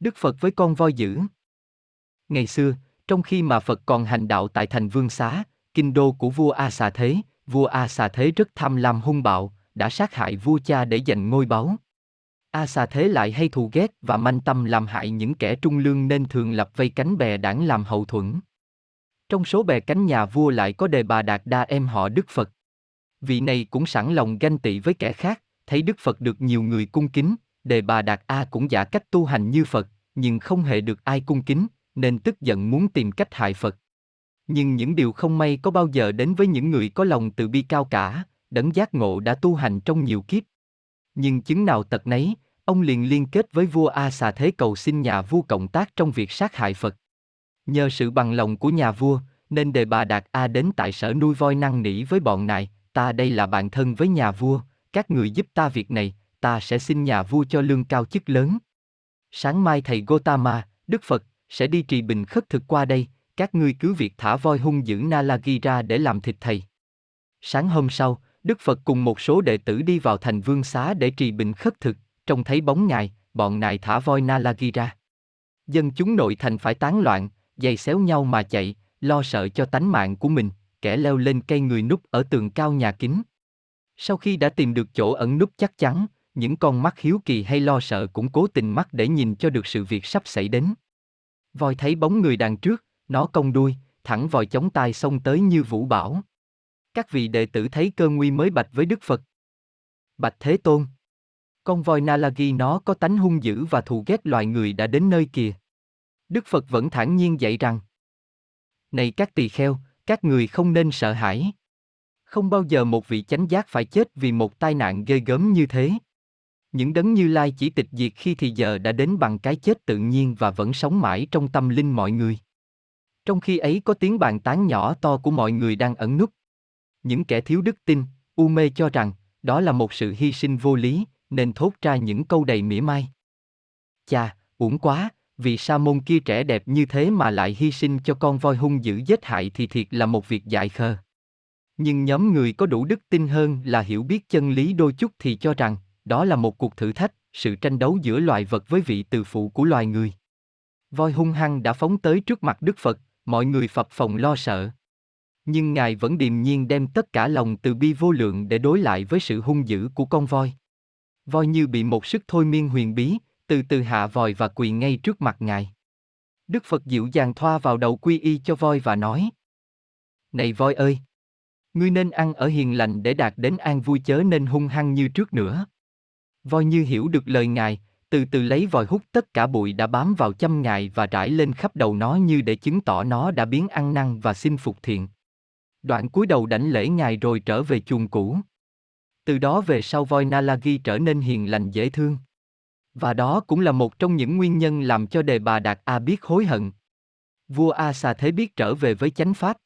Đức Phật với con voi dữ. Ngày xưa, trong khi mà Phật còn hành đạo tại thành Vương Xá, kinh đô của vua A Xà Thế, vua A Xà Thế rất tham lam hung bạo, đã sát hại vua cha để giành ngôi báu. A Xà Thế lại hay thù ghét và manh tâm làm hại những kẻ trung lương nên thường lập vây cánh bè đảng làm hậu thuẫn. Trong số bè cánh nhà vua lại có đề bà Đạt Đa em họ Đức Phật. Vị này cũng sẵn lòng ganh tị với kẻ khác, thấy Đức Phật được nhiều người cung kính, đề bà Đạt A cũng giả cách tu hành như Phật, nhưng không hề được ai cung kính, nên tức giận muốn tìm cách hại Phật. Nhưng những điều không may có bao giờ đến với những người có lòng từ bi cao cả, đấng giác ngộ đã tu hành trong nhiều kiếp. Nhưng chứng nào tật nấy, ông liền liên kết với vua A xà thế cầu xin nhà vua cộng tác trong việc sát hại Phật. Nhờ sự bằng lòng của nhà vua, nên đề bà Đạt A đến tại sở nuôi voi năng nỉ với bọn này, ta đây là bạn thân với nhà vua, các người giúp ta việc này, ta sẽ xin nhà vua cho lương cao chức lớn. Sáng mai thầy Gotama, Đức Phật, sẽ đi trì bình khất thực qua đây, các ngươi cứ việc thả voi hung dữ Nalagi ra để làm thịt thầy. Sáng hôm sau, Đức Phật cùng một số đệ tử đi vào thành vương xá để trì bình khất thực, trông thấy bóng ngài, bọn nại thả voi Nalagi ra. Dân chúng nội thành phải tán loạn, giày xéo nhau mà chạy, lo sợ cho tánh mạng của mình, kẻ leo lên cây người núp ở tường cao nhà kính. Sau khi đã tìm được chỗ ẩn núp chắc chắn, những con mắt hiếu kỳ hay lo sợ cũng cố tình mắt để nhìn cho được sự việc sắp xảy đến. Voi thấy bóng người đằng trước, nó cong đuôi, thẳng vòi chống tai xông tới như vũ bảo. Các vị đệ tử thấy cơ nguy mới bạch với Đức Phật. Bạch Thế Tôn. Con voi Nalagi nó có tánh hung dữ và thù ghét loài người đã đến nơi kìa. Đức Phật vẫn thản nhiên dạy rằng. Này các tỳ kheo, các người không nên sợ hãi. Không bao giờ một vị chánh giác phải chết vì một tai nạn ghê gớm như thế. Những đấng như lai chỉ tịch diệt khi thì giờ đã đến bằng cái chết tự nhiên và vẫn sống mãi trong tâm linh mọi người. Trong khi ấy có tiếng bàn tán nhỏ to của mọi người đang ẩn núp. Những kẻ thiếu đức tin, u mê cho rằng, đó là một sự hy sinh vô lý, nên thốt ra những câu đầy mỉa mai. Chà, uổng quá, vì sa môn kia trẻ đẹp như thế mà lại hy sinh cho con voi hung dữ giết hại thì thiệt là một việc dại khờ. Nhưng nhóm người có đủ đức tin hơn là hiểu biết chân lý đôi chút thì cho rằng, đó là một cuộc thử thách, sự tranh đấu giữa loài vật với vị từ phụ của loài người. Voi hung hăng đã phóng tới trước mặt Đức Phật, mọi người phập phòng lo sợ. Nhưng Ngài vẫn điềm nhiên đem tất cả lòng từ bi vô lượng để đối lại với sự hung dữ của con voi. Voi như bị một sức thôi miên huyền bí, từ từ hạ vòi và quỳ ngay trước mặt Ngài. Đức Phật dịu dàng thoa vào đầu quy y cho voi và nói. Này voi ơi! Ngươi nên ăn ở hiền lành để đạt đến an vui chớ nên hung hăng như trước nữa. Voi như hiểu được lời Ngài, từ từ lấy vòi hút tất cả bụi đã bám vào châm Ngài và rải lên khắp đầu nó như để chứng tỏ nó đã biến ăn năn và xin phục thiện. Đoạn cúi đầu đảnh lễ Ngài rồi trở về chuồng cũ. Từ đó về sau voi Nalagi trở nên hiền lành dễ thương. Và đó cũng là một trong những nguyên nhân làm cho đề bà Đạt A biết hối hận. Vua A Xà Thế biết trở về với chánh pháp,